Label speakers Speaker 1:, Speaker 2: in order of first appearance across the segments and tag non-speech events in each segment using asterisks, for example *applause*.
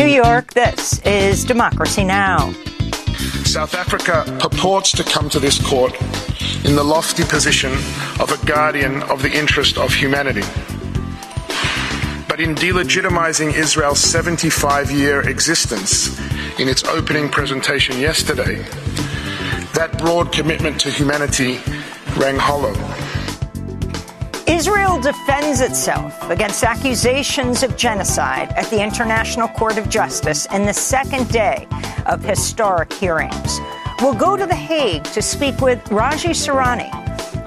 Speaker 1: New York, this is Democracy Now!
Speaker 2: South Africa purports to come to this court in the lofty position of a guardian of the interest of humanity. But in delegitimizing Israel's 75 year existence in its opening presentation yesterday, that broad commitment to humanity rang hollow.
Speaker 1: Israel defends itself against accusations of genocide at the International Court of Justice in the second day of historic hearings. We'll go to The Hague to speak with Raji Sourani,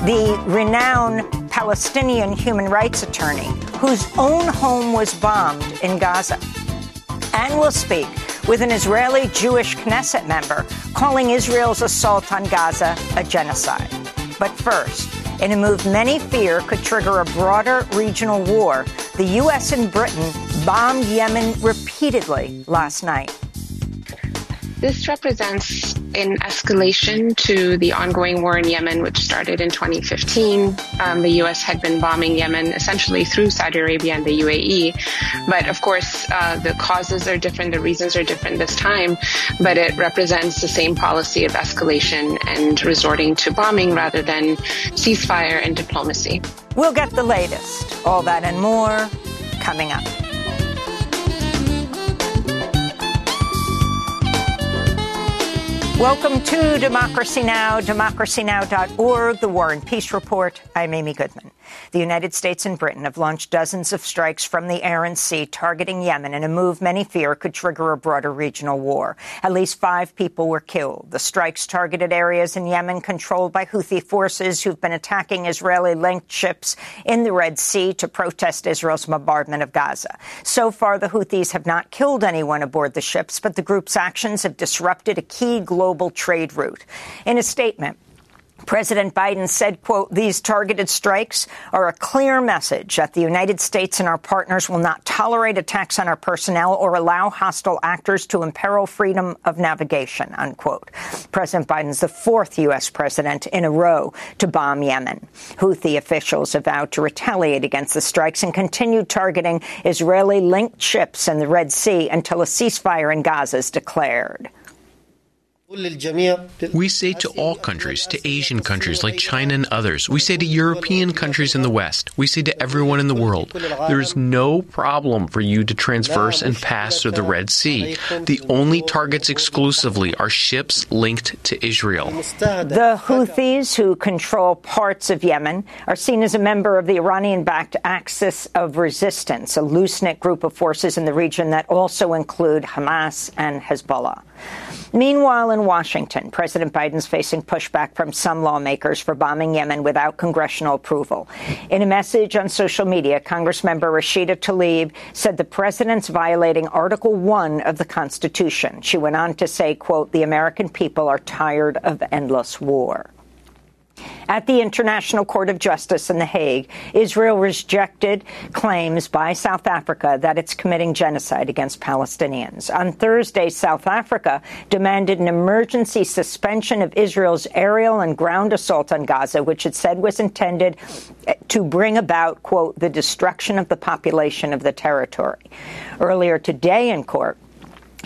Speaker 1: the renowned Palestinian human rights attorney whose own home was bombed in Gaza. And we'll speak with an Israeli Jewish Knesset member calling Israel's assault on Gaza a genocide. But first, in a move many fear could trigger a broader regional war, the U.S. and Britain bombed Yemen repeatedly last night.
Speaker 3: This represents an escalation to the ongoing war in Yemen, which started in 2015. Um, the U.S. had been bombing Yemen essentially through Saudi Arabia and the UAE. But of course, uh, the causes are different, the reasons are different this time, but it represents the same policy of escalation and resorting to bombing rather than ceasefire and diplomacy.
Speaker 1: We'll get the latest. All that and more coming up. Welcome to Democracy Now!, democracynow.org, the War and Peace Report. I'm Amy Goodman. The United States and Britain have launched dozens of strikes from the air and sea targeting Yemen in a move many fear could trigger a broader regional war. At least five people were killed. The strikes targeted areas in Yemen controlled by Houthi forces who've been attacking Israeli linked ships in the Red Sea to protest Israel's bombardment of Gaza. So far, the Houthis have not killed anyone aboard the ships, but the group's actions have disrupted a key global trade route. In a statement, President Biden said, quote, these targeted strikes are a clear message that the United States and our partners will not tolerate attacks on our personnel or allow hostile actors to imperil freedom of navigation, unquote. President Biden's the fourth U.S. president in a row to bomb Yemen. Houthi officials have vowed to retaliate against the strikes and continue targeting Israeli linked ships in the Red Sea until a ceasefire in Gaza is declared.
Speaker 4: We say to all countries, to Asian countries like China and others, we say to European countries in the West, we say to everyone in the world, there is no problem for you to transverse and pass through the Red Sea. The only targets exclusively are ships linked to Israel.
Speaker 1: The Houthis, who control parts of Yemen, are seen as a member of the Iranian backed Axis of Resistance, a loose knit group of forces in the region that also include Hamas and Hezbollah. Meanwhile, in Washington, President Biden's facing pushback from some lawmakers for bombing Yemen without congressional approval. In a message on social media, Congressmember Rashida Tlaib said the president's violating Article 1 of the Constitution. She went on to say, quote, the American people are tired of endless war. At the International Court of Justice in The Hague, Israel rejected claims by South Africa that it's committing genocide against Palestinians. On Thursday, South Africa demanded an emergency suspension of Israel's aerial and ground assault on Gaza, which it said was intended eh, to bring about, quote, the destruction of the population of the territory. Earlier today in court,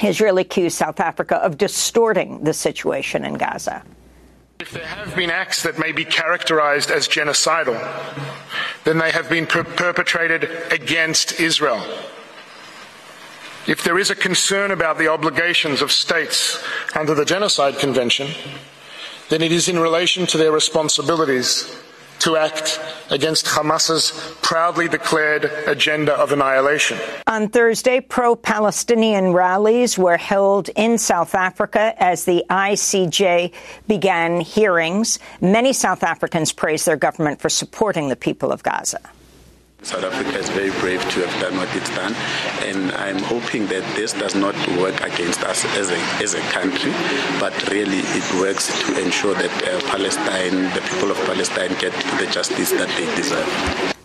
Speaker 1: Israel accused South Africa of distorting the situation in Gaza.
Speaker 2: If there have been acts that may be characterized as genocidal, then they have been per- perpetrated against Israel. If there is a concern about the obligations of states under the Genocide Convention, then it is in relation to their responsibilities to act against Hamas's proudly declared agenda of annihilation.
Speaker 1: On Thursday, pro Palestinian rallies were held in South Africa as the ICJ began hearings. Many South Africans praised their government for supporting the people of Gaza.
Speaker 5: South Africa is very brave to have done what it's done, and I'm hoping that this does not work against us as a, as a country, but really it works to ensure that uh, Palestine, the people of Palestine, get the justice that they deserve.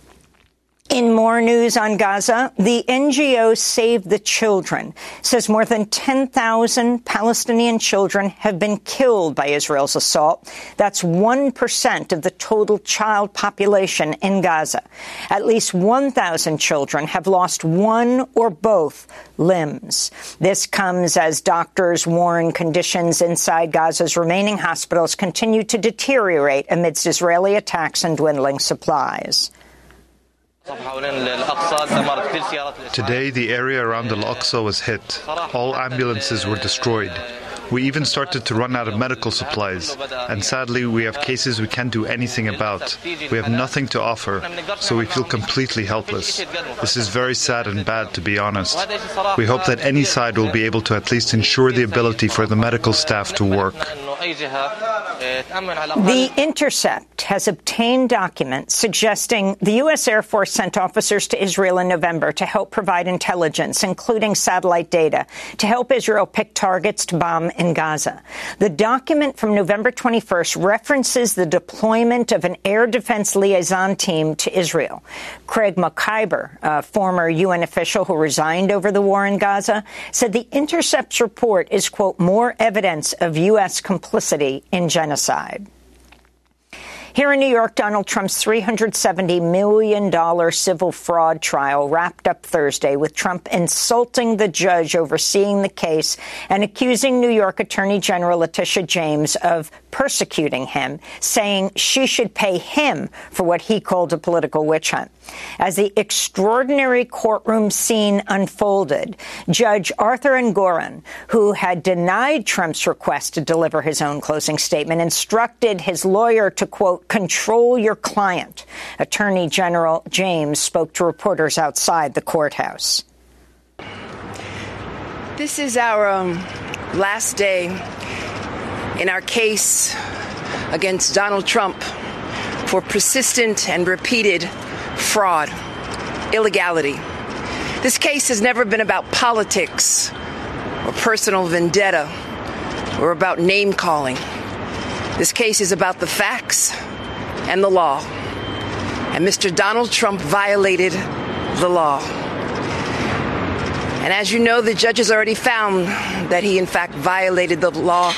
Speaker 1: In more news on Gaza, the NGO Save the Children says more than 10,000 Palestinian children have been killed by Israel's assault. That's 1% of the total child population in Gaza. At least 1,000 children have lost one or both limbs. This comes as doctors warn conditions inside Gaza's remaining hospitals continue to deteriorate amidst Israeli attacks and dwindling supplies.
Speaker 6: Today, the area around Al Aqsa was hit. All ambulances were destroyed. We even started to run out of medical supplies, and sadly, we have cases we can't do anything about. We have nothing to offer, so we feel completely helpless. This is very sad and bad, to be honest. We hope that any side will be able to at least ensure the ability for the medical staff to work.
Speaker 1: The Intercept has obtained documents suggesting the U.S. Air Force sent officers to Israel in November to help provide intelligence, including satellite data, to help Israel pick targets to bomb in Gaza. The document from November 21st references the deployment of an air defense liaison team to Israel. Craig Mokhiber, a former UN official who resigned over the war in Gaza, said the Intercept's report is, quote, more evidence of U.S. complicity in genocide. Here in New York, Donald Trump's $370 million civil fraud trial wrapped up Thursday with Trump insulting the judge overseeing the case and accusing New York Attorney General Letitia James of persecuting him, saying she should pay him for what he called a political witch hunt. As the extraordinary courtroom scene unfolded, Judge Arthur Engoron, who had denied Trump's request to deliver his own closing statement, instructed his lawyer to, quote, control your client. Attorney General James spoke to reporters outside the courthouse.
Speaker 7: This is our um, last day in our case against Donald Trump for persistent and repeated fraud, illegality. This case has never been about politics or personal vendetta or about name calling. This case is about the facts and the law. And Mr. Donald Trump violated the law. And as you know, the judges already found that he, in fact, violated the law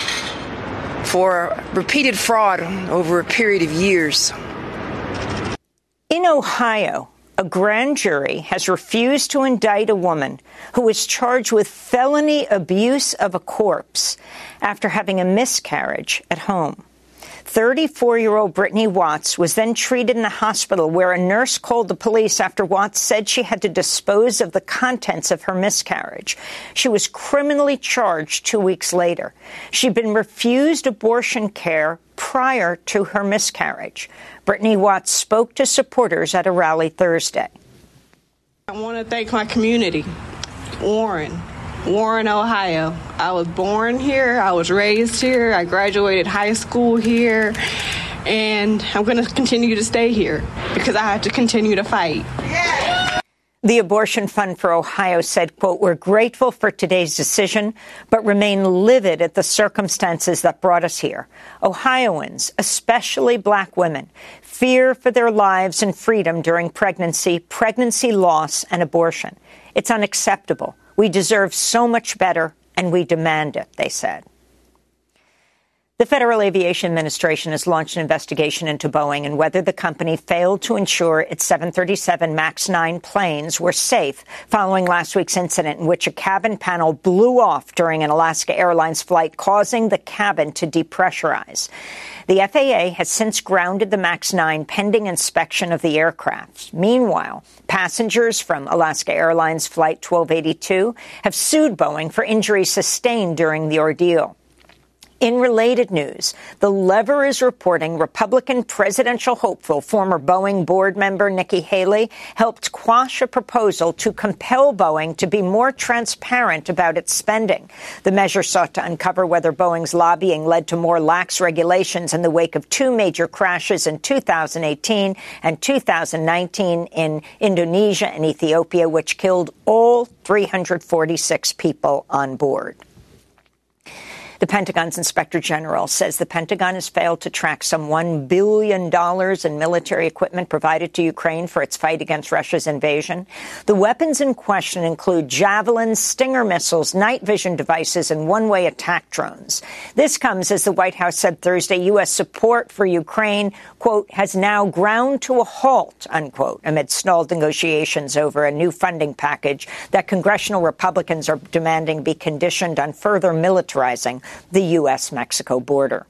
Speaker 7: for repeated fraud over a period of years.
Speaker 1: In Ohio, a grand jury has refused to indict a woman who was charged with felony abuse of a corpse after having a miscarriage at home. 34 year old Brittany Watts was then treated in the hospital where a nurse called the police after Watts said she had to dispose of the contents of her miscarriage. She was criminally charged two weeks later. She'd been refused abortion care prior to her miscarriage. Brittany Watts spoke to supporters at a rally Thursday.
Speaker 8: I want to thank my community, Warren, Warren, Ohio. I was born here, I was raised here, I graduated high school here, and I'm going to continue to stay here because I have to continue to fight.
Speaker 1: The Abortion Fund for Ohio said, quote, we're grateful for today's decision, but remain livid at the circumstances that brought us here. Ohioans, especially black women, fear for their lives and freedom during pregnancy, pregnancy loss, and abortion. It's unacceptable. We deserve so much better, and we demand it, they said. The Federal Aviation Administration has launched an investigation into Boeing and whether the company failed to ensure its 737 MAX 9 planes were safe following last week's incident in which a cabin panel blew off during an Alaska Airlines flight, causing the cabin to depressurize. The FAA has since grounded the MAX 9 pending inspection of the aircraft. Meanwhile, passengers from Alaska Airlines Flight 1282 have sued Boeing for injuries sustained during the ordeal. In related news, The Lever is reporting Republican presidential hopeful former Boeing board member Nikki Haley helped quash a proposal to compel Boeing to be more transparent about its spending. The measure sought to uncover whether Boeing's lobbying led to more lax regulations in the wake of two major crashes in 2018 and 2019 in Indonesia and Ethiopia, which killed all 346 people on board. The Pentagon's inspector general says the Pentagon has failed to track some $1 billion in military equipment provided to Ukraine for its fight against Russia's invasion. The weapons in question include javelins, Stinger missiles, night vision devices, and one way attack drones. This comes as the White House said Thursday U.S. support for Ukraine, quote, has now ground to a halt, unquote, amid stalled negotiations over a new funding package that congressional Republicans are demanding be conditioned on further militarizing the U.S. Mexico border.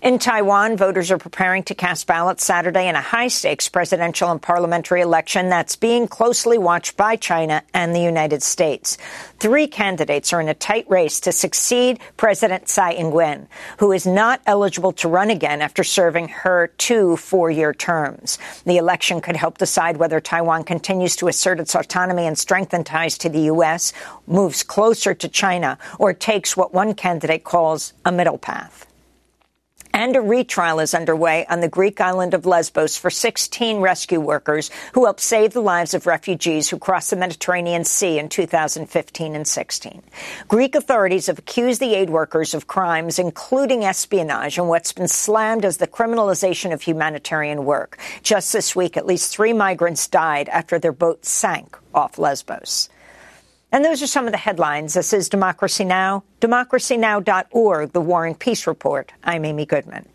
Speaker 1: In Taiwan, voters are preparing to cast ballots Saturday in a high stakes presidential and parliamentary election that's being closely watched by China and the United States. Three candidates are in a tight race to succeed President Tsai Ing wen, who is not eligible to run again after serving her two four year terms. The election could help decide whether Taiwan continues to assert its autonomy and strengthen ties to the U.S., moves closer to China, or takes what one candidate calls a middle path. And a retrial is underway on the Greek island of Lesbos for 16 rescue workers who helped save the lives of refugees who crossed the Mediterranean Sea in 2015 and 16. Greek authorities have accused the aid workers of crimes, including espionage and what's been slammed as the criminalization of humanitarian work. Just this week, at least three migrants died after their boat sank off Lesbos. And those are some of the headlines. This is Democracy Now!, democracynow.org, The War and Peace Report. I'm Amy Goodman.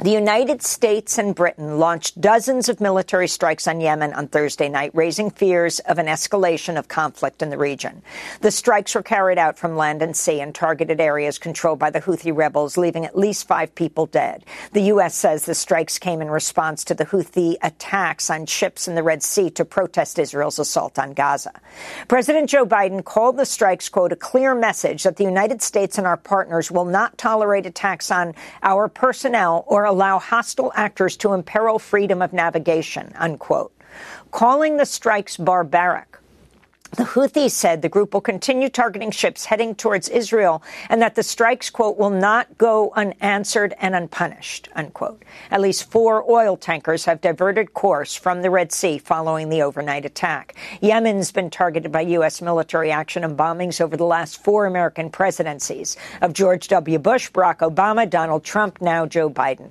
Speaker 1: The United States and Britain launched dozens of military strikes on Yemen on Thursday night, raising fears of an escalation of conflict in the region. The strikes were carried out from land and sea and targeted areas controlled by the Houthi rebels, leaving at least five people dead. The U.S. says the strikes came in response to the Houthi attacks on ships in the Red Sea to protest Israel's assault on Gaza. President Joe Biden called the strikes, quote, a clear message that the United States and our partners will not tolerate attacks on our personnel or allow hostile actors to imperil freedom of navigation, unquote. Calling the strikes barbaric, the Houthis said the group will continue targeting ships heading towards Israel and that the strikes, quote, will not go unanswered and unpunished, unquote. At least four oil tankers have diverted course from the Red Sea following the overnight attack. Yemen's been targeted by U.S. military action and bombings over the last four American presidencies of George W. Bush, Barack Obama, Donald Trump, now Joe Biden.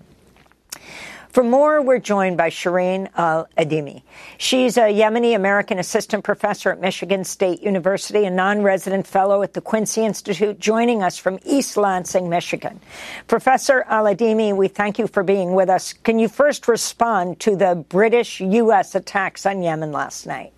Speaker 1: For more, we're joined by Shireen Al Adeimi. She's a Yemeni American assistant professor at Michigan State University, a non resident fellow at the Quincy Institute, joining us from East Lansing, Michigan. Professor Al Adeimi, we thank you for being with us. Can you first respond to the British U.S. attacks on Yemen last night?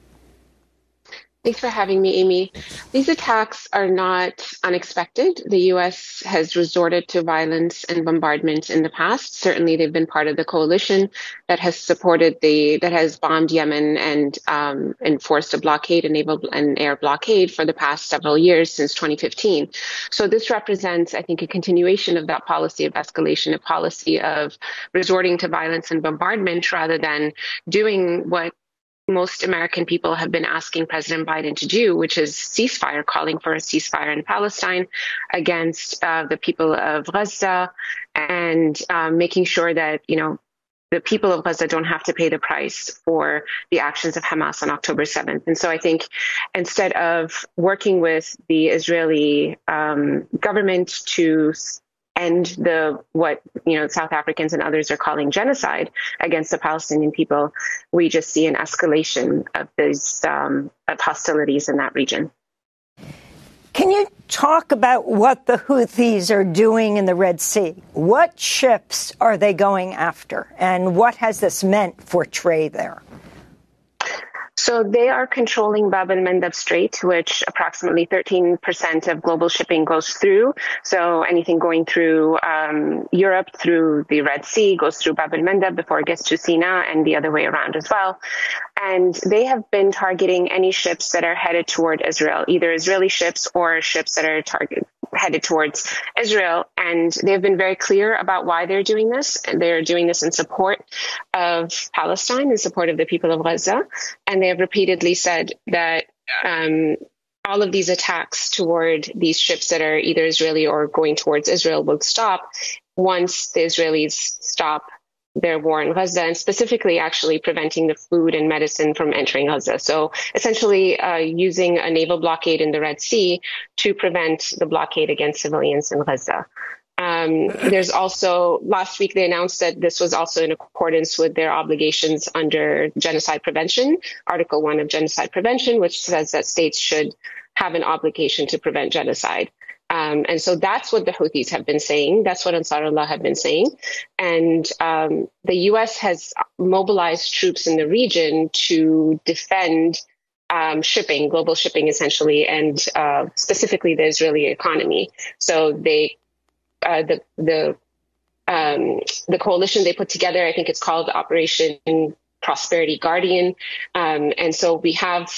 Speaker 3: Thanks for having me, Amy. These attacks are not unexpected. The U.S. has resorted to violence and bombardment in the past. Certainly, they've been part of the coalition that has supported the that has bombed Yemen and um, enforced a blockade, enabled an air blockade for the past several years since 2015. So this represents, I think, a continuation of that policy of escalation, a policy of resorting to violence and bombardment rather than doing what most American people have been asking President Biden to do, which is ceasefire, calling for a ceasefire in Palestine against uh, the people of Gaza and um, making sure that, you know, the people of Gaza don't have to pay the price for the actions of Hamas on October 7th. And so I think instead of working with the Israeli um, government to end the what you know South Africans and others are calling genocide against the Palestinian people, we just see an escalation of these um, of hostilities in that region.
Speaker 1: Can you talk about what the Houthis are doing in the Red Sea? What ships are they going after, and what has this meant for trade there?
Speaker 3: So they are controlling Bab el Mandeb Strait, which approximately 13% of global shipping goes through. So anything going through um, Europe through the Red Sea goes through Bab el Mandeb before it gets to Sina and the other way around as well. And they have been targeting any ships that are headed toward Israel, either Israeli ships or ships that are target, headed towards Israel. And they've been very clear about why they're doing this. They're doing this in support of Palestine, in support of the people of Gaza. And they have repeatedly said that um, all of these attacks toward these ships that are either Israeli or going towards Israel will stop once the Israelis stop their war in Gaza and specifically actually preventing the food and medicine from entering Gaza. So essentially uh, using a naval blockade in the Red Sea to prevent the blockade against civilians in Gaza. Um, there's also last week they announced that this was also in accordance with their obligations under genocide prevention, Article 1 of genocide prevention, which says that states should have an obligation to prevent genocide. Um, and so that's what the Houthis have been saying. That's what Ansarullah have been saying. And um, the U.S. has mobilized troops in the region to defend um, shipping, global shipping essentially, and uh, specifically the Israeli economy. So they, uh, the the um, the coalition they put together, I think it's called Operation Prosperity Guardian. Um, and so we have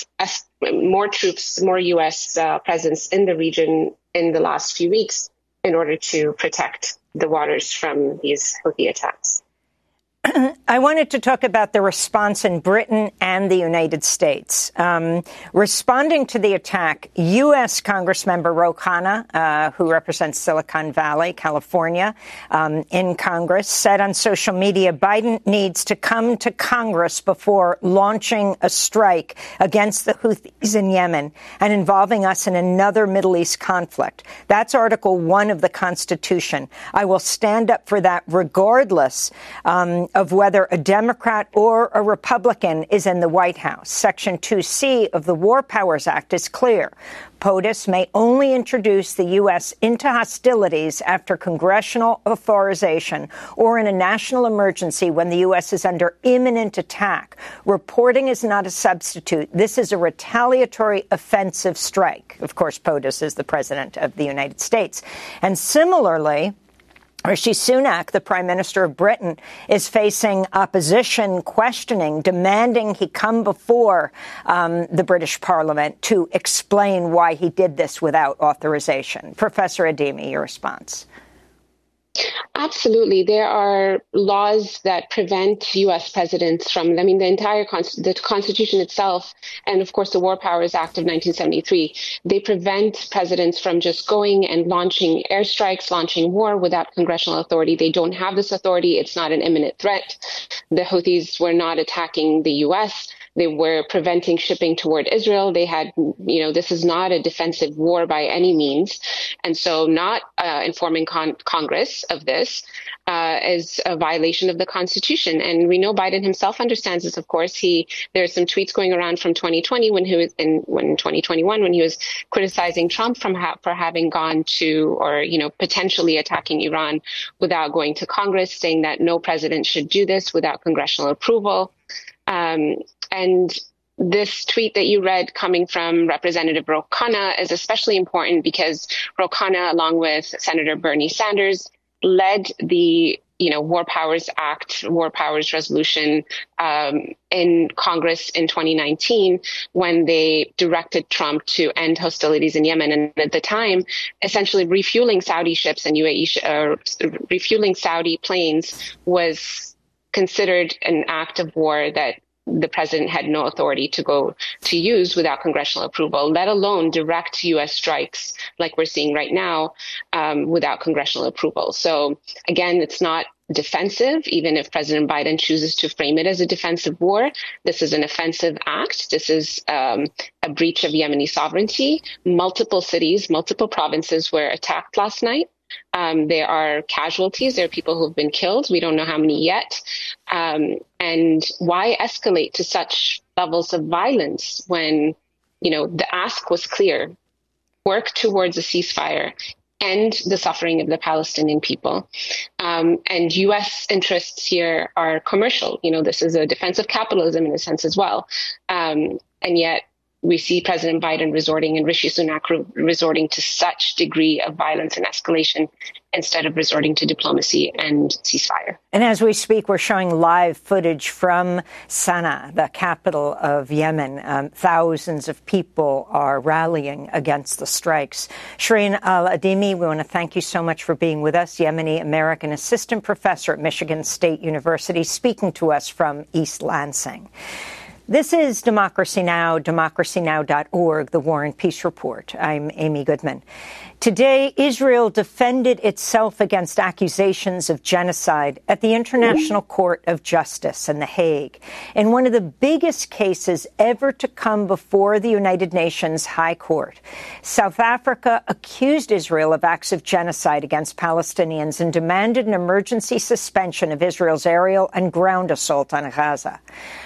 Speaker 3: more troops, more U.S. Uh, presence in the region in the last few weeks in order to protect the waters from these Houthi attacks.
Speaker 1: I wanted to talk about the response in Britain and the United States. Um, responding to the attack, U.S. Congressmember Ro Khanna, uh, who represents Silicon Valley, California, um, in Congress, said on social media Biden needs to come to Congress before launching a strike against the Houthis in Yemen and involving us in another Middle East conflict. That's Article 1 of the Constitution. I will stand up for that regardless um, of whether a Democrat or a Republican is in the White House. Section 2C of the War Powers Act is clear. POTUS may only introduce the U.S. into hostilities after congressional authorization or in a national emergency when the U.S. is under imminent attack. Reporting is not a substitute. This is a retaliatory offensive strike. Of course, POTUS is the President of the United States. And similarly, Rishi Sunak, the Prime Minister of Britain, is facing opposition questioning, demanding he come before um, the British Parliament to explain why he did this without authorization. Professor Adeimi, your response.
Speaker 3: Absolutely. There are laws that prevent U.S. presidents from, I mean, the entire the Constitution itself, and of course the War Powers Act of 1973, they prevent presidents from just going and launching airstrikes, launching war without congressional authority. They don't have this authority. It's not an imminent threat. The Houthis were not attacking the U.S. They were preventing shipping toward Israel. They had, you know, this is not a defensive war by any means. And so not uh, informing con- Congress of this uh, is a violation of the Constitution. And we know Biden himself understands this, of course. He, there are some tweets going around from 2020 when he was in, when 2021, when he was criticizing Trump from ha- for having gone to, or, you know, potentially attacking Iran without going to Congress, saying that no president should do this without congressional approval. Um, and this tweet that you read coming from Representative Ro Khanna is especially important because Ro Khanna, along with Senator Bernie Sanders, led the you know War Powers Act, War Powers Resolution um, in Congress in 2019 when they directed Trump to end hostilities in Yemen, and at the time, essentially refueling Saudi ships and UAE sh- uh, refueling Saudi planes was considered an act of war that the president had no authority to go to use without congressional approval, let alone direct U.S. strikes like we're seeing right now um, without congressional approval. So again, it's not defensive, even if President Biden chooses to frame it as a defensive war. This is an offensive act. This is um, a breach of Yemeni sovereignty. Multiple cities, multiple provinces were attacked last night. Um, there are casualties. There are people who've been killed. We don't know how many yet. Um, and why escalate to such levels of violence when, you know, the ask was clear: work towards a ceasefire, end the suffering of the Palestinian people. Um, and U.S. interests here are commercial. You know, this is a defense of capitalism in a sense as well. Um, and yet we see President Biden resorting and Rishi Sunak resorting to such degree of violence and escalation instead of resorting to diplomacy and ceasefire.
Speaker 1: And as we speak, we're showing live footage from Sana'a, the capital of Yemen. Um, thousands of people are rallying against the strikes. Shireen Al Adeimi, we want to thank you so much for being with us, Yemeni American assistant professor at Michigan State University, speaking to us from East Lansing. This is Democracy Now!, democracynow.org, the War and Peace Report. I'm Amy Goodman. Today, Israel defended itself against accusations of genocide at the International Court of Justice in The Hague, in one of the biggest cases ever to come before the United Nations High Court. South Africa accused Israel of acts of genocide against Palestinians and demanded an emergency suspension of Israel's aerial and ground assault on Gaza.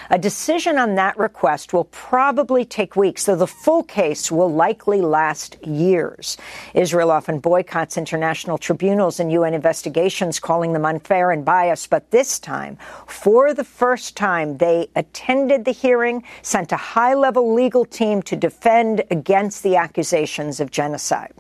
Speaker 1: A decision on that request will probably take weeks, though the full case will likely last years. Israel often boycotts international tribunals and UN investigations, calling them unfair and biased. But this time, for the first time, they attended the hearing, sent a high level legal team to defend against the accusations of genocide.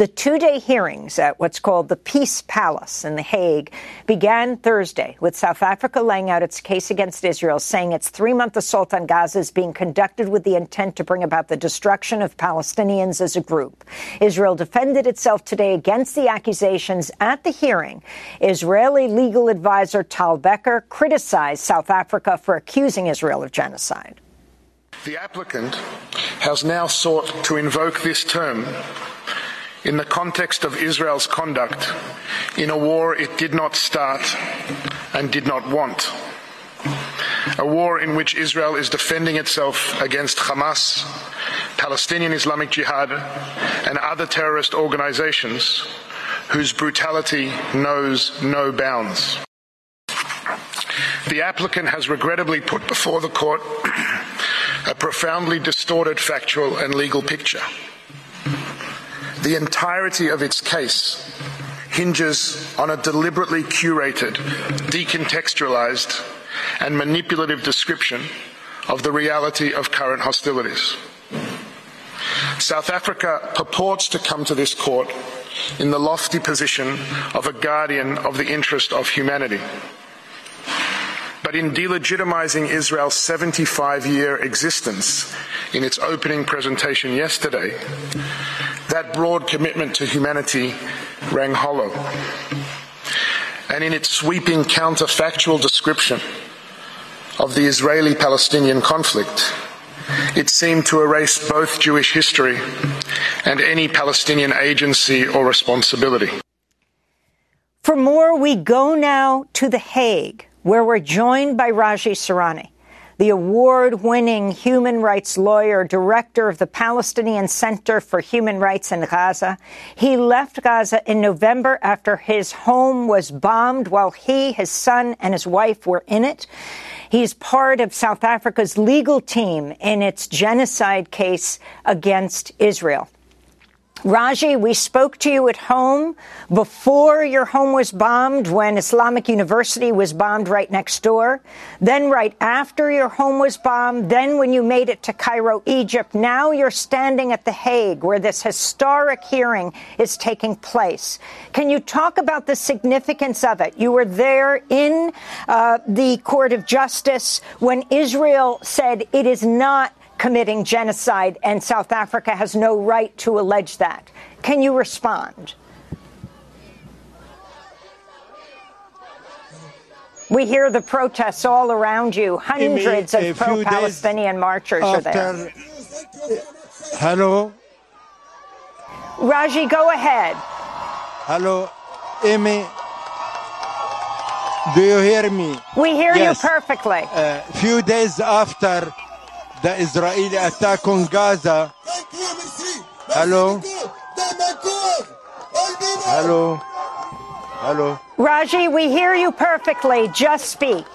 Speaker 1: The two day hearings at what's called the Peace Palace in The Hague began Thursday with South Africa laying out its case against Israel, saying its three month assault on Gaza is being conducted with the intent to bring about the destruction of Palestinians as a group. Israel defended itself today against the accusations at the hearing. Israeli legal advisor Tal Becker criticized South Africa for accusing Israel of genocide.
Speaker 2: The applicant has now sought to invoke this term in the context of Israel's conduct in a war it did not start and did not want. A war in which Israel is defending itself against Hamas, Palestinian Islamic Jihad, and other terrorist organizations whose brutality knows no bounds. The applicant has regrettably put before the court *clears throat* a profoundly distorted factual and legal picture. The entirety of its case hinges on a deliberately curated, decontextualized, and manipulative description of the reality of current hostilities. South Africa purports to come to this court in the lofty position of a guardian of the interest of humanity. But in delegitimizing Israel's 75 year existence in its opening presentation yesterday, that broad commitment to humanity rang hollow. And in its sweeping counterfactual description of the Israeli Palestinian conflict, it seemed to erase both Jewish history and any Palestinian agency or responsibility.
Speaker 1: For more, we go now to The Hague, where we're joined by Raji Sourani the award winning human rights lawyer, director of the Palestinian Center for Human Rights in Gaza. He left Gaza in November after his home was bombed while he, his son, and his wife were in it. He's part of South Africa's legal team in its genocide case against Israel. Raji, we spoke to you at home before your home was bombed when Islamic University was bombed right next door. Then right after your home was bombed. Then when you made it to Cairo, Egypt. Now you're standing at The Hague where this historic hearing is taking place. Can you talk about the significance of it? You were there in uh, the Court of Justice when Israel said it is not committing genocide, and South Africa has no right to allege that. Can you respond? We hear the protests all around you. Hundreds of pro Palestinian marchers are there.
Speaker 9: Hello?
Speaker 1: Raji, go ahead.
Speaker 9: Hello, Amy. Do you hear me?
Speaker 1: We hear yes. you perfectly.
Speaker 9: A uh, few days after the Israeli attack on Gaza. Hello? Hello? Hello?
Speaker 1: Raji, we hear you perfectly. Just speak.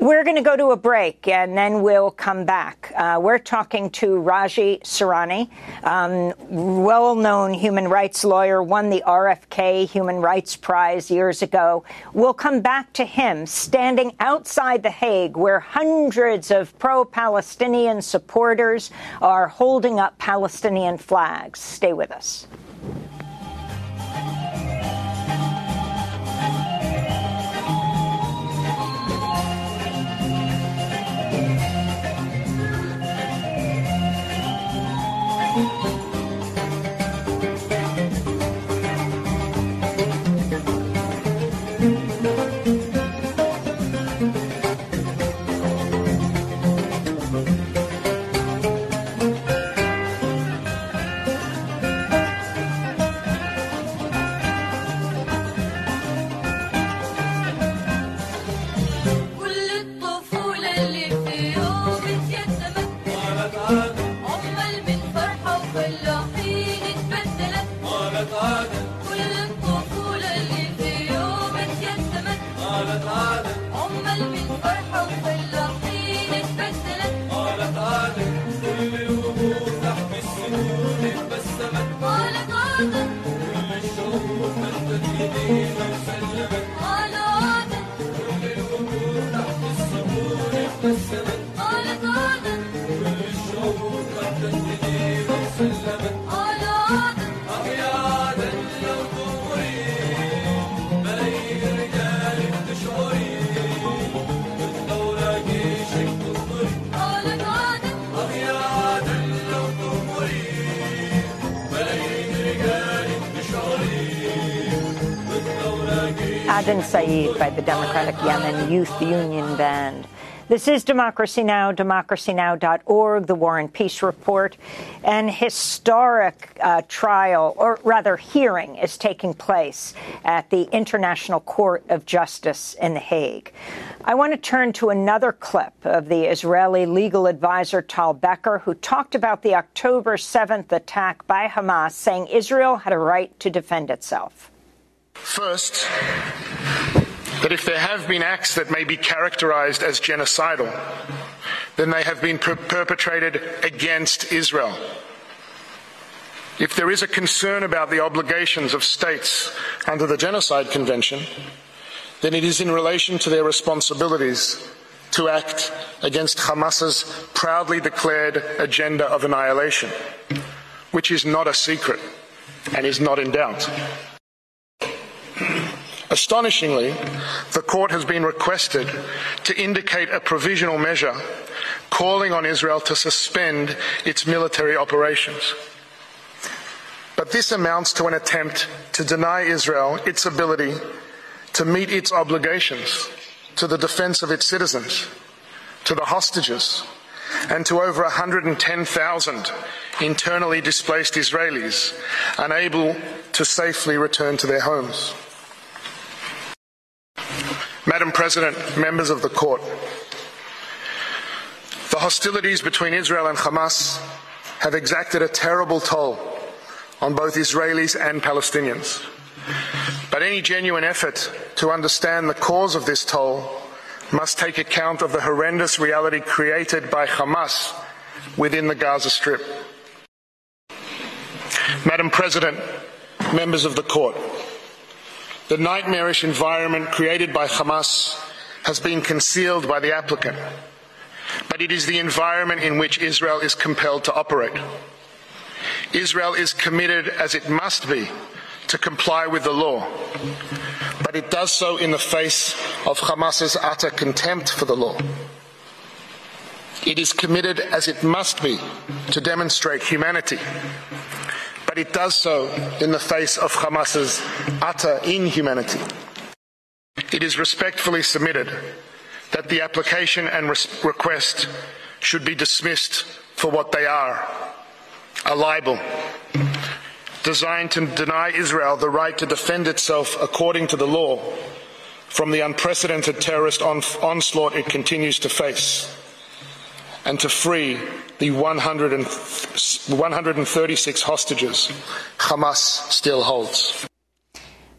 Speaker 1: We're going to go to a break and then we'll come back. Uh, we're talking to Raji Sourani, um, well known human rights lawyer, won the RFK Human Rights Prize years ago. We'll come back to him standing outside The Hague where hundreds of pro Palestinian supporters are holding up Palestinian flags. Stay with us. Said by the Democratic Yemen Youth Union Band. This is Democracy Now!, democracynow.org, the War and Peace Report. An historic uh, trial, or rather hearing, is taking place at the International Court of Justice in The Hague. I want to turn to another clip of the Israeli legal advisor Tal Becker, who talked about the October 7th attack by Hamas, saying Israel had a right to defend itself.
Speaker 2: First, that if there have been acts that may be characterized as genocidal, then they have been per- perpetrated against Israel. If there is a concern about the obligations of states under the Genocide Convention, then it is in relation to their responsibilities to act against Hamas's proudly declared agenda of annihilation, which is not a secret and is not in doubt. Astonishingly, the court has been requested to indicate a provisional measure calling on Israel to suspend its military operations. But this amounts to an attempt to deny Israel its ability to meet its obligations to the defense of its citizens, to the hostages, and to over 110,000 internally displaced Israelis unable to safely return to their homes. Madam President, members of the court, the hostilities between Israel and Hamas have exacted a terrible toll on both Israelis and Palestinians. But any genuine effort to understand the cause of this toll must take account of the horrendous reality created by Hamas within the Gaza Strip. Madam President, members of the court, the nightmarish environment created by Hamas has been concealed by the applicant, but it is the environment in which Israel is compelled to operate. Israel is committed, as it must be, to comply with the law, but it does so in the face of Hamas's utter contempt for the law. It is committed, as it must be, to demonstrate humanity, but it does so in the face of Hamas's utter inhumanity. It is respectfully submitted that the application and request should be dismissed for what they are a libel designed to deny Israel the right to defend itself according to the law from the unprecedented terrorist on- onslaught it continues to face and to free the 136 hostages Hamas still holds.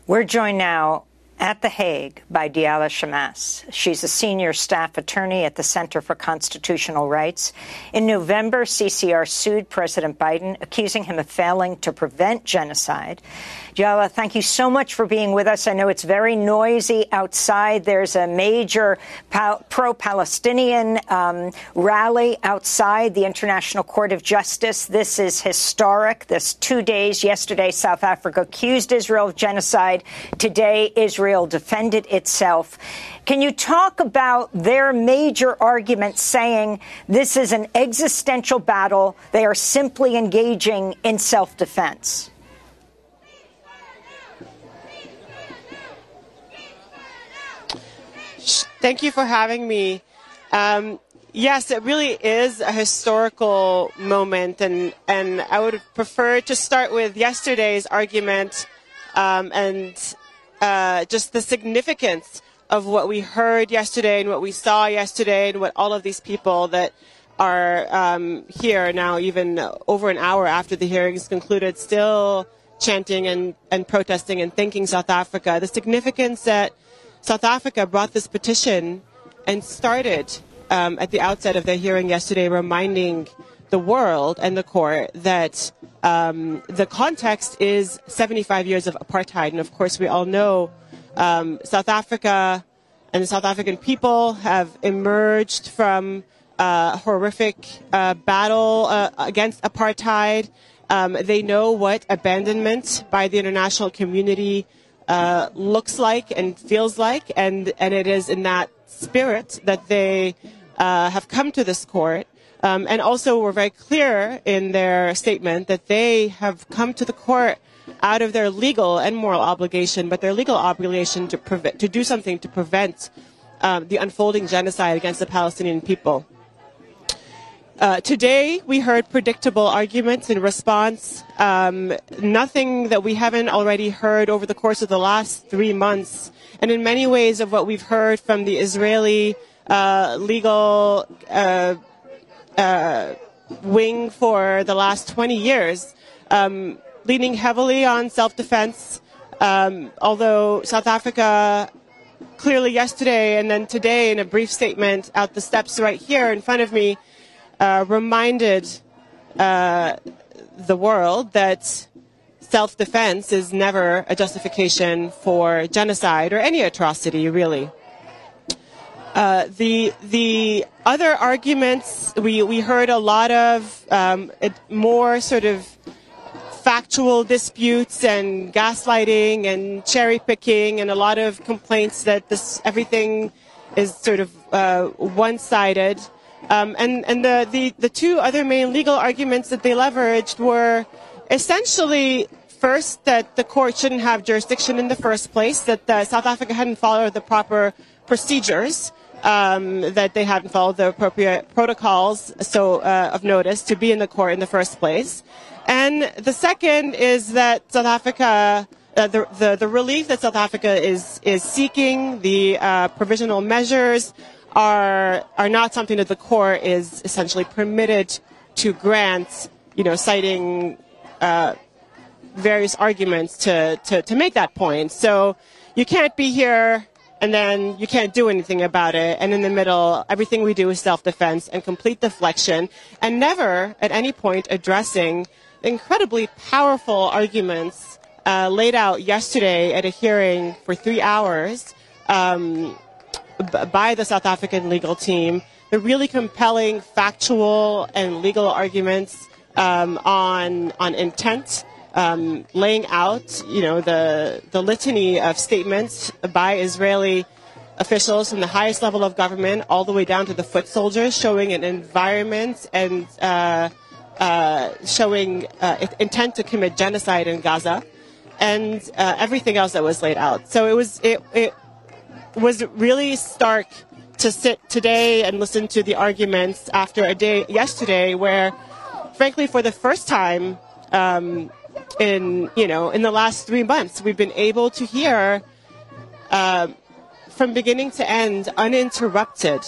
Speaker 1: We're joined now at The Hague by Diala Shamas. She's a senior staff attorney at the Center for Constitutional Rights. In November, CCR sued President Biden, accusing him of failing to prevent genocide. Diala, thank you so much for being with us. I know it's very noisy outside. There's a major pro Palestinian um, rally outside the International Court of Justice. This is historic. This two days. Yesterday, South Africa accused Israel of genocide. Today, Israel defended itself. Can you talk about their major argument saying this is an existential battle? They are simply engaging in self defense?
Speaker 10: Thank you for having me. Um, yes, it really is a historical moment, and, and I would prefer to start with yesterday's argument um, and uh, just the significance of what we heard yesterday and what we saw yesterday, and what all of these people that are um, here now, even over an hour after the hearings concluded, still chanting and, and protesting and thanking South Africa. The significance that South Africa brought this petition and started um, at the outset of their hearing yesterday, reminding the world and the court that um, the context is 75 years of apartheid. And of course, we all know um, South Africa and the South African people have emerged from a horrific uh, battle uh, against apartheid. Um, they know what abandonment by the international community uh, looks like and feels like, and and it is in that spirit that they uh, have come to this court. Um, and also, were very clear in their statement that they have come to the court out of their legal and moral obligation, but their legal obligation to, prevent, to do something to prevent um, the unfolding genocide against the Palestinian people. Uh, today, we heard predictable arguments in response. Um, nothing that we haven't already heard over the course of the last three months. And in many ways, of what we've heard from the Israeli uh, legal uh, uh wing for the last 20 years, um, leaning heavily on self defense. Um, although South Africa clearly yesterday and then today in a brief statement out the steps right here in front of me uh, reminded uh, the world that self defense is never a justification for genocide or any atrocity, really. Uh, the the other arguments we we heard a lot of um, more sort of factual disputes and gaslighting and cherry picking and a lot of complaints that this everything is sort of uh, one sided. Um, and and the, the, the two other main legal arguments that they leveraged were essentially first that the court shouldn't have jurisdiction in the first place, that uh, South Africa hadn't followed the proper procedures, um, that they hadn't followed the appropriate protocols so uh, of notice to be in the court in the first place, and the second is that South Africa. Uh, the, the, the relief that South Africa is is seeking, the uh, provisional measures, are are not something that the court is essentially permitted to grant, you know, citing uh, various arguments to, to, to make that point. So you can't be here and then you can't do anything about it. And in the middle, everything we do is self-defense and complete deflection and never at any point addressing incredibly powerful arguments uh, laid out yesterday at a hearing for three hours um, by the South African legal team. The really compelling factual and legal arguments um, on on intent, um, laying out you know the the litany of statements by Israeli officials from the highest level of government all the way down to the foot soldiers, showing an environment and uh, uh, showing uh, intent to commit genocide in Gaza, and uh, everything else that was laid out. So it was it, it was really stark to sit today and listen to the arguments after a day yesterday where, frankly, for the first time um, in you know in the last three months, we've been able to hear uh, from beginning to end, uninterrupted,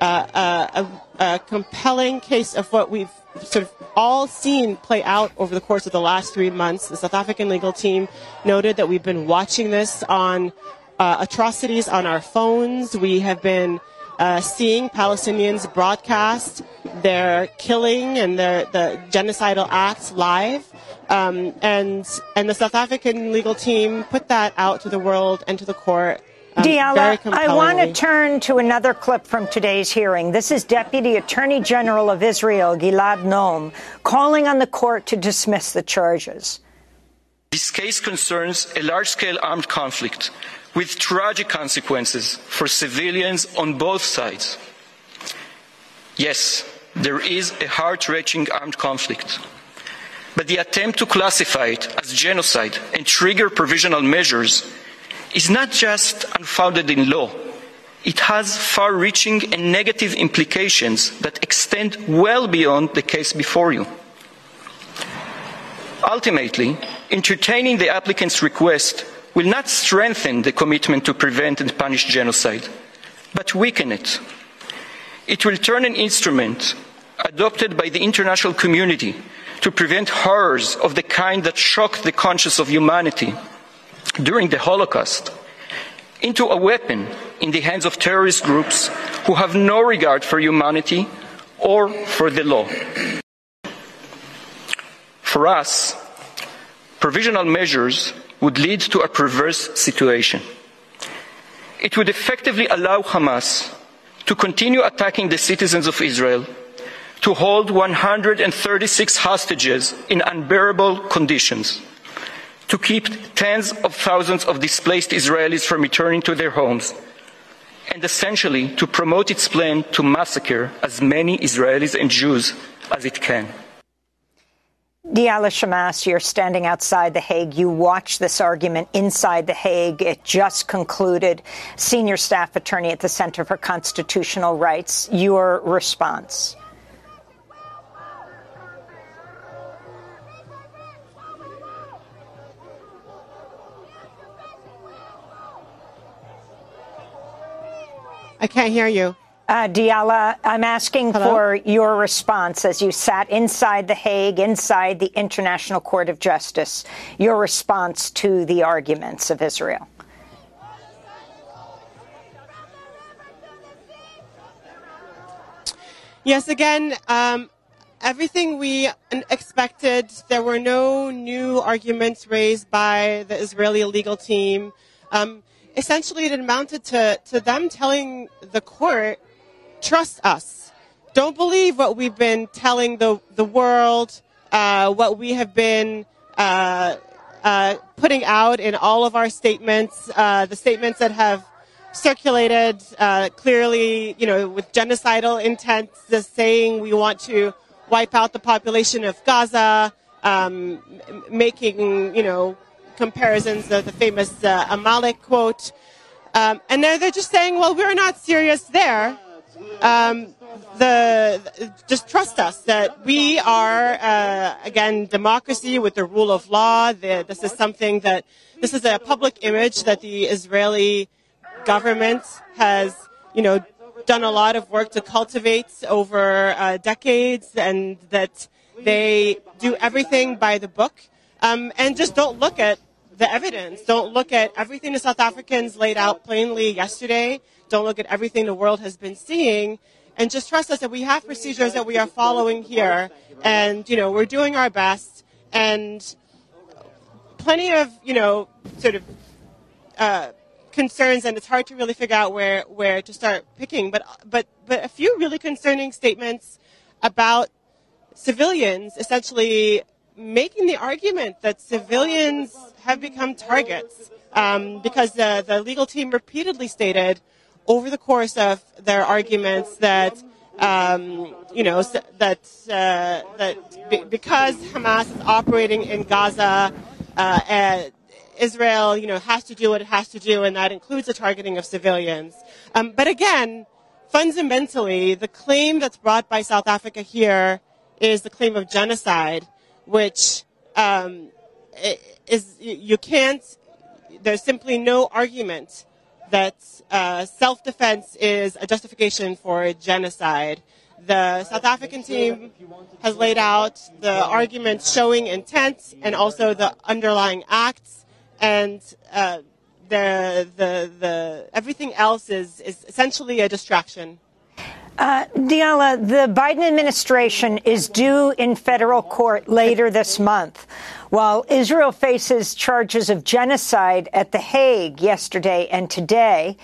Speaker 10: uh, uh, a, a compelling case of what we've sort of all seen play out over the course of the last three months. The South African legal team noted that we've been watching this on uh, atrocities on our phones. We have been uh, seeing Palestinians broadcast their killing and their the genocidal acts live. Um, and and the South African legal team put that out to the world and to the court.
Speaker 1: Um, Diala, I want to turn to another clip from today's hearing. This is Deputy Attorney General of Israel, Gilad Noam, calling on the court to dismiss the charges.
Speaker 11: This case concerns a large scale armed conflict with tragic consequences for civilians on both sides. Yes, there is a heart wrenching armed conflict. But the attempt to classify it as genocide and trigger provisional measures is not just unfounded in law. It has far reaching and negative implications that extend well beyond the case before you. Ultimately, entertaining the applicant's request will not strengthen the commitment to prevent and punish genocide, but weaken it. It will turn an instrument adopted by the international community to prevent horrors of the kind that shocked the conscience of humanity during the Holocaust into a weapon in the hands of terrorist groups who have no regard for humanity or for the law. For us, provisional measures would lead to a perverse situation. It would effectively allow Hamas to continue attacking the citizens of Israel, to hold 136 hostages in unbearable conditions, to keep tens of thousands of displaced Israelis from returning to their homes, and essentially to promote its plan to massacre as many Israelis and Jews as it can.
Speaker 1: Diala Shamas, you're standing outside The Hague. You watch this argument inside The Hague. It just concluded. Senior staff attorney at the Center for Constitutional Rights. Your response?
Speaker 10: I can't hear you.
Speaker 1: Uh, Diala, I'm asking Hello? for your response as you sat inside The Hague, inside the International Court of Justice, your response to the arguments of Israel.
Speaker 10: Yes, again, um, everything we expected. There were no new arguments raised by the Israeli legal team. Um, essentially, it amounted to, to them telling the court trust us. Don't believe what we've been telling the, the world, uh, what we have been uh, uh, putting out in all of our statements, uh, the statements that have circulated uh, clearly, you know, with genocidal intent, the saying we want to wipe out the population of Gaza, um, making, you know, comparisons of the famous uh, Amalek quote. Um, and they're just saying, well, we're not serious there um, the just trust us that we are uh, again democracy with the rule of law. The, this is something that this is a public image that the Israeli government has, you know, done a lot of work to cultivate over uh, decades, and that they do everything by the book, um, and just don't look at the evidence. Don't look at everything the South Africans laid out plainly yesterday don't look at everything the world has been seeing and just trust us that we have procedures that we are following here. And you know we're doing our best and plenty of you know sort of uh, concerns and it's hard to really figure out where where to start picking. But but but a few really concerning statements about civilians essentially making the argument that civilians have become targets um, because the, the legal team repeatedly stated over the course of their arguments that um, you know that uh, that be, because Hamas is operating in Gaza, uh, Israel you know has to do what it has to do, and that includes the targeting of civilians. Um, but again, fundamentally, the claim that's brought by South Africa here is the claim of genocide, which um, is you can't. There's simply no argument that uh, self-defense is a justification for genocide. The South African team has laid out the arguments showing intent and also the underlying acts, and uh, the, the, the, everything else is, is essentially a distraction.
Speaker 1: Uh, Diala, the Biden administration is due in federal court later this month. While Israel faces charges of genocide at The Hague yesterday and today,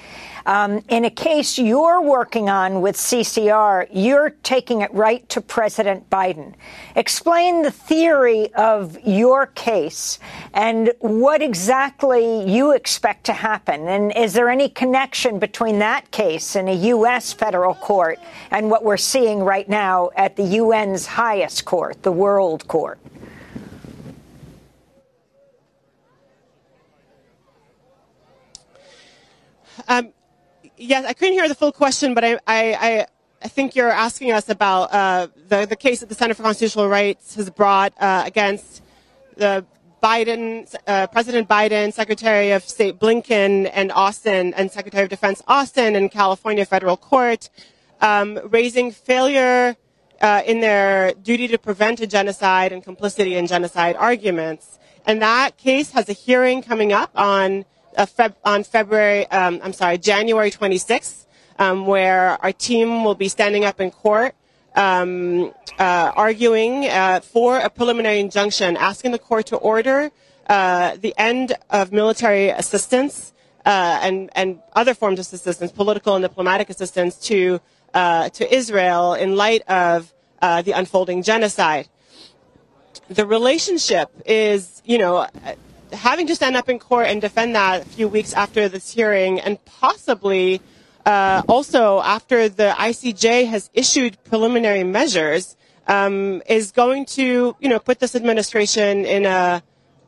Speaker 1: um, in a case you're working on with CCR, you're taking it right to President Biden. Explain the theory of your case and what exactly you expect to happen. And is there any connection between that case in a U.S. federal court and what we're seeing right now at the UN's highest court, the World Court?
Speaker 10: Um, yes, I couldn't hear the full question, but I, I, I think you're asking us about uh, the, the case that the Center for Constitutional Rights has brought uh, against the Biden, uh, President Biden, Secretary of State Blinken, and Austin, and Secretary of Defense Austin in California federal court, um, raising failure uh, in their duty to prevent a genocide and complicity in genocide arguments. And that case has a hearing coming up on Feb- on February, um, I'm sorry, January 26th, um, where our team will be standing up in court um, uh, arguing uh, for a preliminary injunction, asking the court to order uh, the end of military assistance uh, and and other forms of assistance, political and diplomatic assistance to uh, to Israel in light of the unfolding genocide. The relationship is, you know having to stand up in court and defend that a few weeks after this hearing, and possibly uh, also after the ICJ has issued preliminary measures um, is going to, you know, put this administration in a,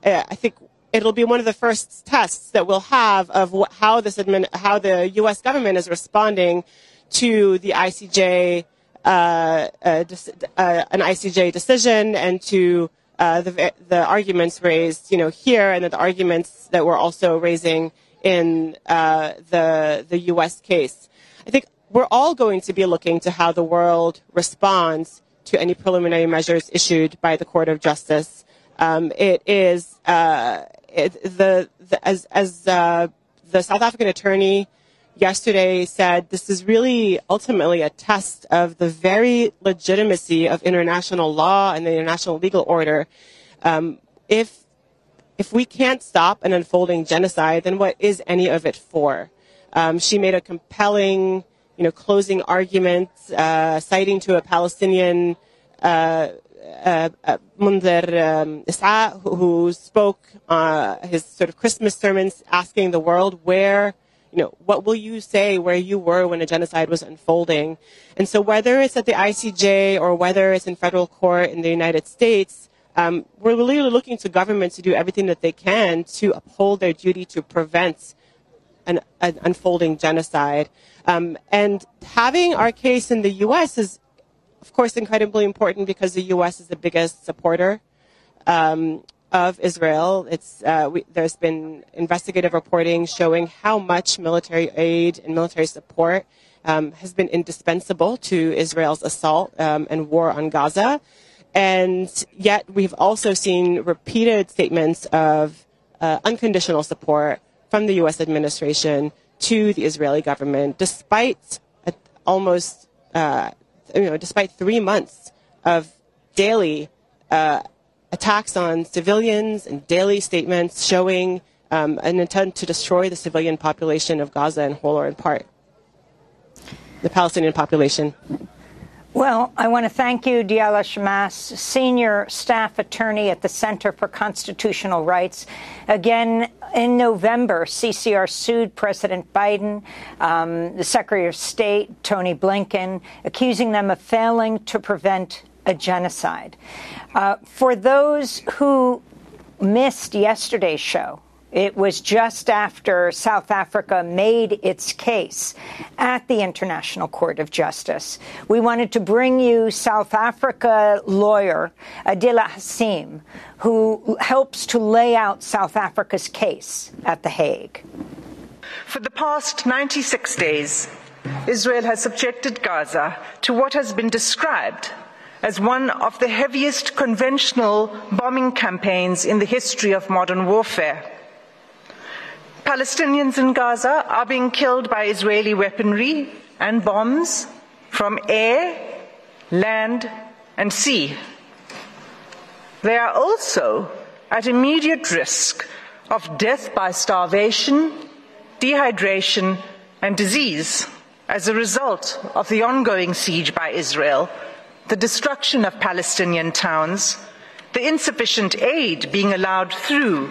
Speaker 10: I think it'll be one of the first tests that we'll have of how this admin, how the U.S. government is responding to the ICJ, uh, uh, uh, an ICJ decision and to uh, the, the arguments raised, you know, here and the arguments that we're also raising in uh, the the U.S. case. I think we're all going to be looking to how the world responds to any preliminary measures issued by the Court of Justice. Um, it is uh, it, the, the, as as uh, the South African attorney yesterday said, this is really ultimately a test of the very legitimacy of international law and the international legal order. Um, if if we can't stop an unfolding genocide, then what is any of it for? Um, she made a compelling, you know, closing argument, uh, citing to a Palestinian uh, uh, uh Munzer um, Is'a, who, who spoke uh, his sort of Christmas sermons, asking the world where you know, what will you say where you were when a genocide was unfolding? And so whether it's at the ICJ or whether it's in federal court in the United States, um, we're really looking to governments to do everything that they can to uphold their duty to prevent an, an unfolding genocide. Um, and having our case in the U.S. is, of course, incredibly important because the U.S. is the biggest supporter um, of Israel. Uh, we, there's been investigative reporting showing how much military aid and military support um, has been indispensable to Israel's assault um, and war on Gaza. And yet, we've also seen repeated statements of uh, unconditional support from the U.S. administration to the Israeli government, despite almost, uh, you know, despite three months of daily uh, attacks on civilians and daily statements showing um, an intent to destroy the civilian population of Gaza in whole or in part, the Palestinian population.
Speaker 1: Well, I want to thank you, Diala Shamas, Senior Staff Attorney at the Center for Constitutional Rights. Again, in November, CCR sued President Biden, um, the Secretary of State, Tony Blinken, accusing them of failing to prevent a genocide. Uh, for those who missed yesterday's show, it was just after South Africa made its case at the International Court of Justice. We wanted to bring you South Africa lawyer Adila Hassim, who helps to lay out South Africa's case at The Hague.
Speaker 12: For the past 96 days, Israel has subjected Gaza to what has been described as one of the heaviest conventional bombing campaigns in the history of modern warfare. Palestinians in Gaza are being killed by Israeli weaponry and bombs from air, land, and sea. They are also at immediate risk of death by starvation, dehydration, and disease as a result of the ongoing siege by Israel the destruction of Palestinian towns, the insufficient aid being allowed through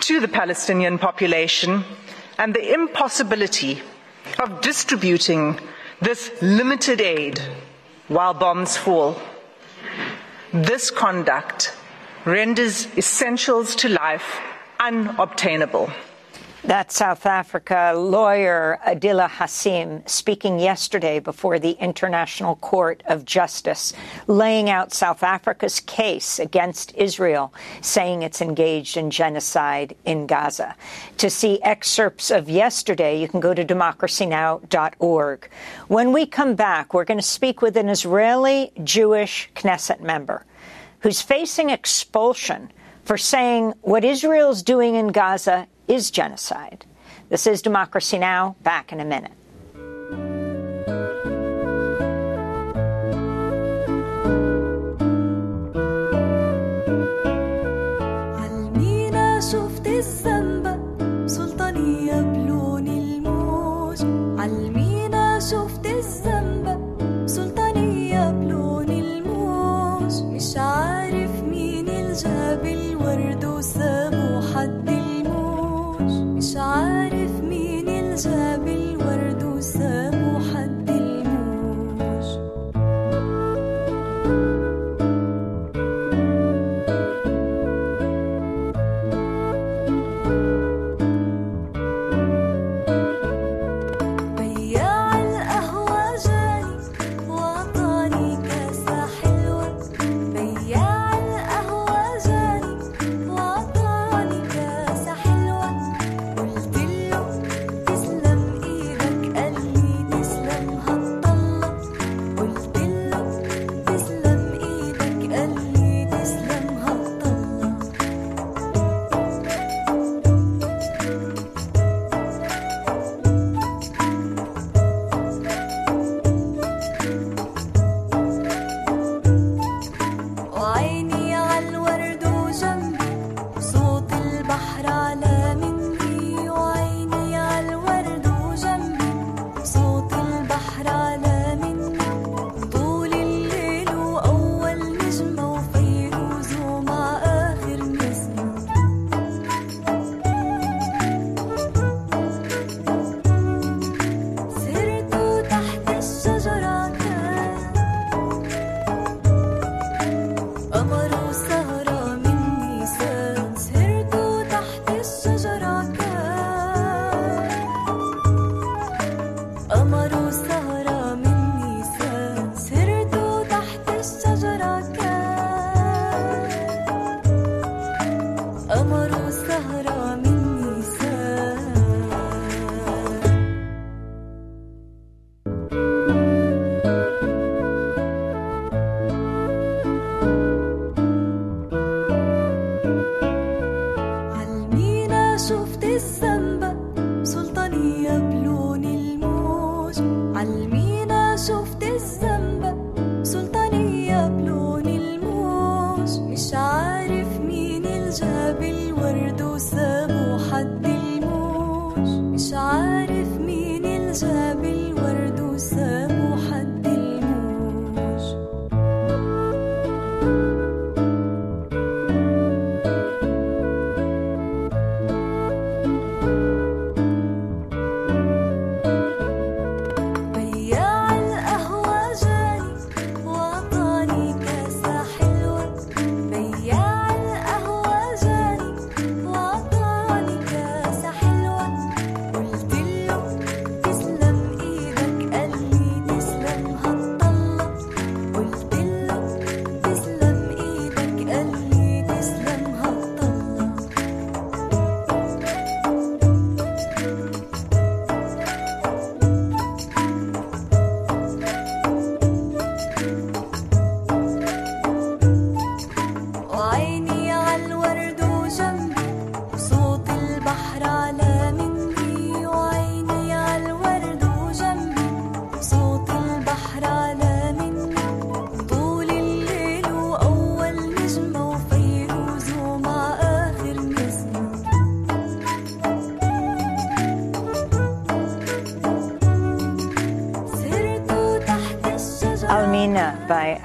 Speaker 12: to the Palestinian population, and the impossibility of distributing this limited aid while bombs fall. This conduct renders essentials to life unobtainable.
Speaker 1: That's South Africa lawyer Adila Hassim speaking yesterday before the International Court of Justice, laying out South Africa's case against Israel, saying it's engaged in genocide in Gaza. To see excerpts of yesterday, you can go to democracynow.org. When we come back, we're going to speak with an Israeli Jewish Knesset member who's facing expulsion for saying what Israel's doing in Gaza is genocide. This is Democracy Now! Back in a minute.
Speaker 13: عارف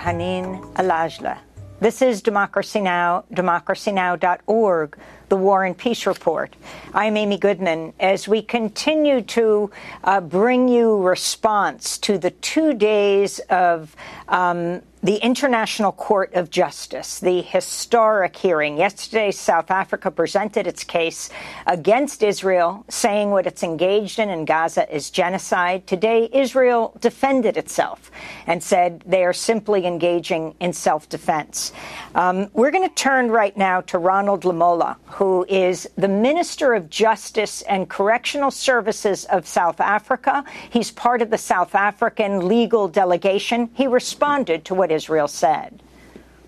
Speaker 1: Hanin Alajla. This is Democracy Now!, democracynow.org, the War and Peace Report. I'm Amy Goodman. As we continue to uh, bring you response to the two days of um, the International Court of Justice, the historic hearing. Yesterday, South Africa presented its case against Israel, saying what it's engaged in in Gaza is genocide. Today, Israel defended itself and said they are simply engaging in self defense. Um, we're going to turn right now to Ronald Lamola, who is the Minister of Justice and Correctional Services of South Africa. He's part of the South African legal delegation. He responded to what Israel said.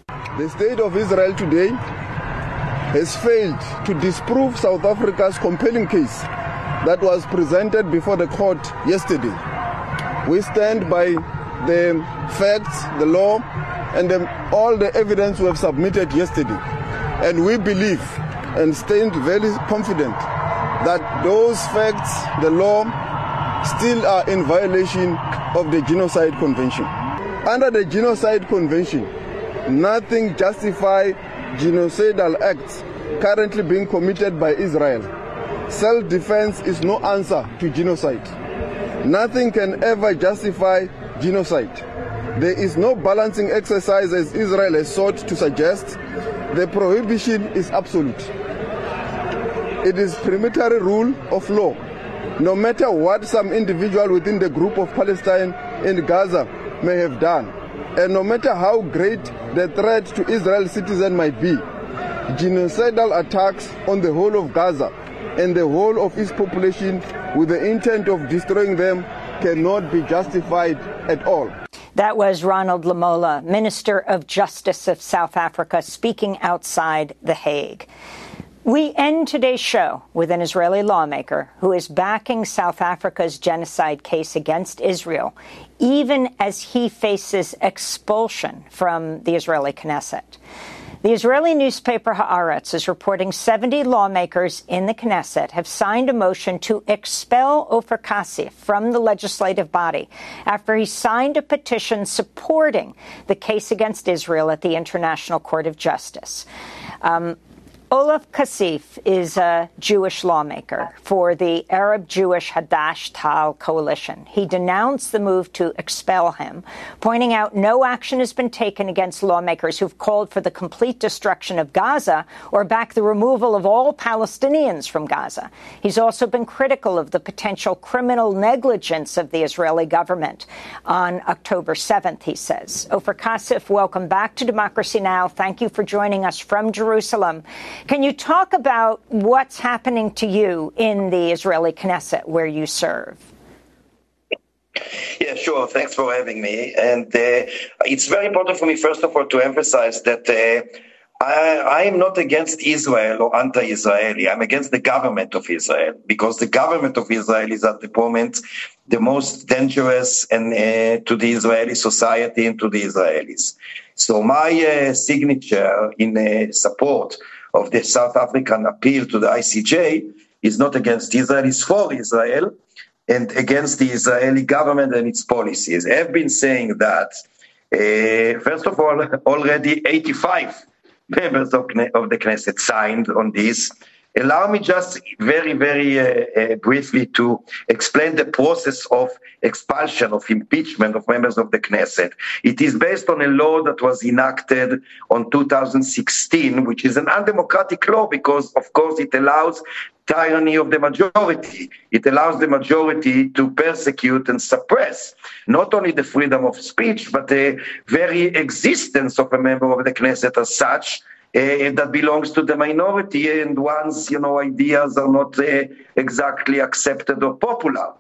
Speaker 13: The state of Israel today has failed to disprove South Africa's compelling case that was presented before the court yesterday. We stand by the facts, the law, and the, all the evidence we have submitted yesterday. And we believe and stand very confident that those facts, the law, still are in violation of the Genocide Convention. Under the Genocide Convention, nothing justifies genocidal acts currently being committed by Israel. Self defense is no answer to genocide. Nothing can ever justify genocide. There is no balancing exercise as Israel has sought to suggest. The prohibition is absolute. It is preliminary rule of law. No matter what some individual within the group of Palestine in Gaza may have done. And no matter how great the threat to Israel citizens might be, genocidal attacks on the whole of Gaza and the whole of its population with the intent of destroying them cannot be justified at all.
Speaker 1: That was Ronald Lamola, Minister of Justice of South Africa, speaking outside The Hague. We end today's show with an Israeli lawmaker who is backing South Africa's genocide case against Israel, even as he faces expulsion from the Israeli Knesset. The Israeli newspaper Haaretz is reporting 70 lawmakers in the Knesset have signed a motion to expel Ofer Kassif from the legislative body after he signed a petition supporting the case against Israel at the International Court of Justice. Um, Ofer Kassif is a Jewish lawmaker for the Arab Jewish Hadash Ta'al coalition. He denounced the move to expel him, pointing out no action has been taken against lawmakers who've called for the complete destruction of Gaza or back the removal of all Palestinians from Gaza. He's also been critical of the potential criminal negligence of the Israeli government. On October 7th, he says. Ofer Kassif, welcome back to Democracy Now! Thank you for joining us from Jerusalem. Can you talk about what's happening to you in the Israeli Knesset where you serve?
Speaker 14: Yeah, sure. Thanks for having me. And uh, it's very important for me, first of all, to emphasize that uh, I, am not against Israel or anti-Israeli. I'm against the government of Israel because the government of Israel is at the moment the most dangerous and uh, to the Israeli society and to the Israelis. So my uh, signature in uh, support of the South African appeal to the ICJ is not against Israel, it's for Israel and against the Israeli government and its policies. I've been saying that, uh, first of all, *laughs* already 85 members of, of the Knesset signed on this. Allow me just very, very uh, uh, briefly to explain the process of expulsion, of impeachment of members of the Knesset. It is based on a law that was enacted on 2016, which is an undemocratic law because, of course, it allows tyranny of the majority. It allows the majority to persecute and suppress not only the freedom of speech, but the very existence of a member of the Knesset as such uh, that belongs to the minority and once you know ideas are not uh, exactly accepted or popular.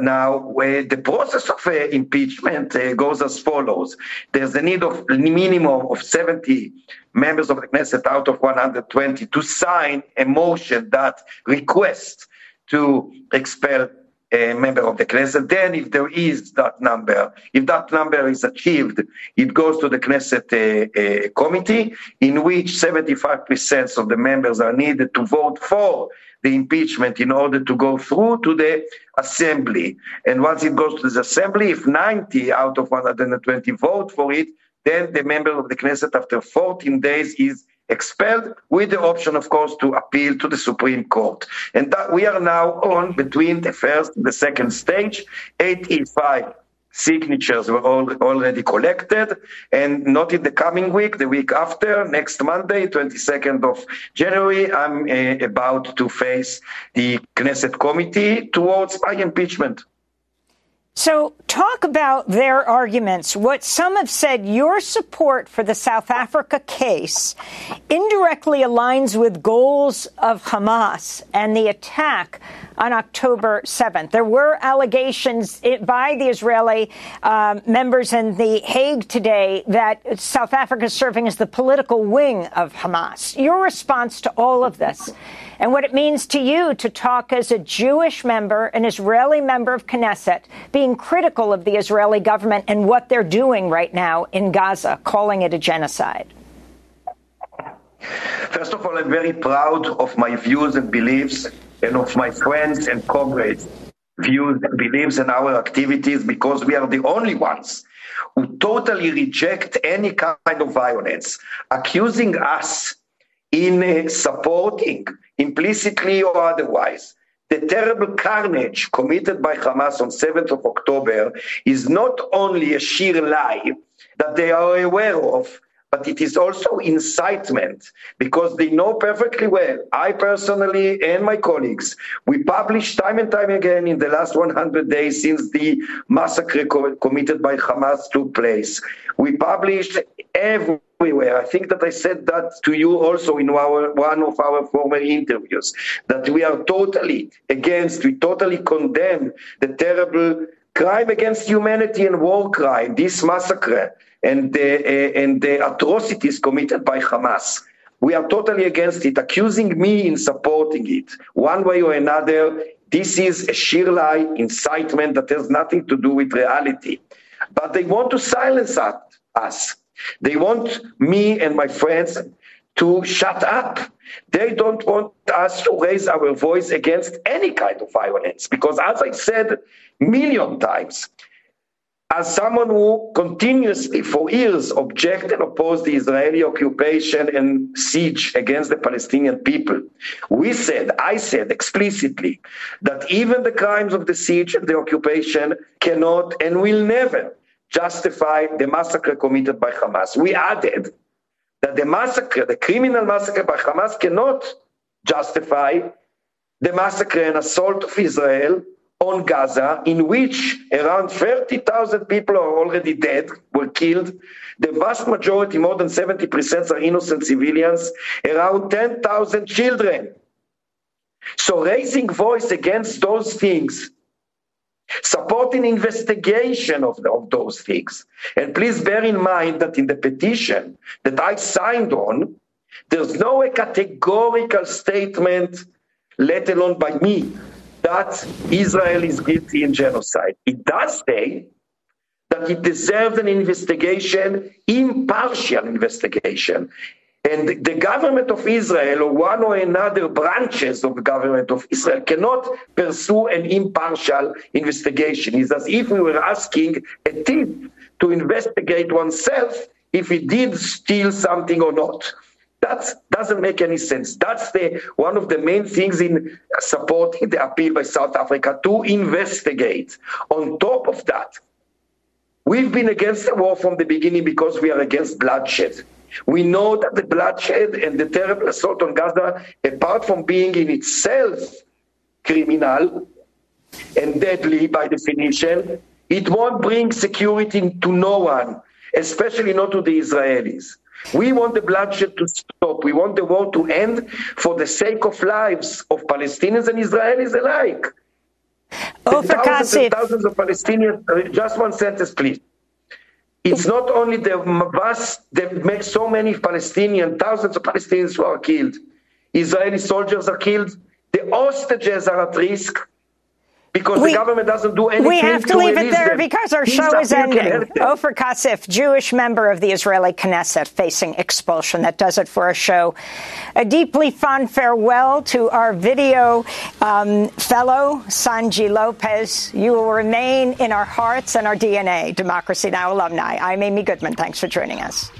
Speaker 14: Now uh, the process of impeachment goes as follows. There's a need of a minimum of 70 members of the Knesset out of 120 to sign a motion that requests to expel a member of the Knesset. Then, if there is that number, if that number is achieved, it goes to the Knesset uh, uh, committee, in which 75% of the members are needed to vote for the impeachment in order to go through to the assembly. And once it goes to the assembly, if 90 out of 120 vote for it, then the member of the Knesset after 14 days is expelled with the option, of course, to appeal to the Supreme Court. And that we are now on between the first and the second stage. 85 signatures were all, already collected and not in the coming week the week after next monday 22nd of january i'm uh, about to face the knesset committee towards my impeachment
Speaker 1: so, talk about their arguments. What some have said your support for the South Africa case indirectly aligns with goals of Hamas and the attack on October 7th. There were allegations by the Israeli uh, members in The Hague today that South Africa is serving as the political wing of Hamas. Your response to all of this and what it means to you to talk as a Jewish member, an Israeli member of Knesset, being critical of the Israeli government and what they're doing right now in Gaza, calling it a genocide.
Speaker 14: First of all, I'm very proud of my views and beliefs and of my friends and comrades' views and beliefs and our activities because we are the only ones who totally reject any kind of violence, accusing us in supporting implicitly or otherwise, the terrible carnage committed by Hamas on 7th of October is not only a sheer lie that they are aware of, but it is also incitement because they know perfectly well. I personally and my colleagues, we published time and time again in the last 100 days since the massacre co- committed by Hamas took place. We published every everywhere. I think that I said that to you also in our one of our former interviews that we are totally against, we totally condemn the terrible crime against humanity and war crime, this massacre and the, uh, and the atrocities committed by Hamas. We are totally against it, accusing me in supporting it, one way or another. This is a sheer lie, incitement that has nothing to do with reality. But they want to silence us. They want me and my friends to shut up. They don't want us to raise our voice against any kind of violence because, as I said million times, as someone who continuously for years object and oppose the Israeli occupation and siege against the Palestinian people, we said, I said explicitly, that even the crimes of the siege and the occupation cannot and will never justify the massacre committed by Hamas. We added that the massacre, the criminal massacre by Hamas cannot justify the massacre and assault of Israel on Gaza, in which around 30,000 people are already dead, were killed. The vast majority, more than 70%, are innocent civilians, around 10,000 children. So raising voice against those things supporting investigation of, the, of those things. And please bear in mind that in the petition that I signed on, there's no categorical statement, let alone by me, that Israel is guilty in genocide. It does say that it deserves an investigation, impartial investigation. And the government of Israel, or one or another branches of the government of Israel, cannot pursue an impartial investigation. It's as if we were asking a thief to investigate oneself if he did steal something or not. That doesn't make any sense. That's the one of the main things in supporting the appeal by South Africa to investigate. On top of that, we've been against the war from the beginning because we are against bloodshed. We know that the bloodshed and the terrible assault on Gaza, apart from being in itself criminal and deadly by definition, it won't bring security to no one, especially not to the Israelis. We want the bloodshed to stop. We want the war to end for the sake of lives of Palestinians and Israelis alike.
Speaker 1: Oh,
Speaker 14: thousands and thousands of Palestinians. Uh, just one sentence, please. It's not only the vast, that makes so many Palestinians, thousands of Palestinians who are killed. Israeli soldiers are killed. The hostages are at risk. Because
Speaker 1: we,
Speaker 14: the government doesn't do anything.
Speaker 1: We have to, to leave it there
Speaker 14: them.
Speaker 1: because our show is ending. Ofer Kasif, Jewish member of the Israeli Knesset, facing expulsion. That does it for our show. A deeply fond farewell to our video um, fellow, Sanji Lopez. You will remain in our hearts and our DNA. Democracy Now! alumni. I'm Amy Goodman. Thanks for joining us.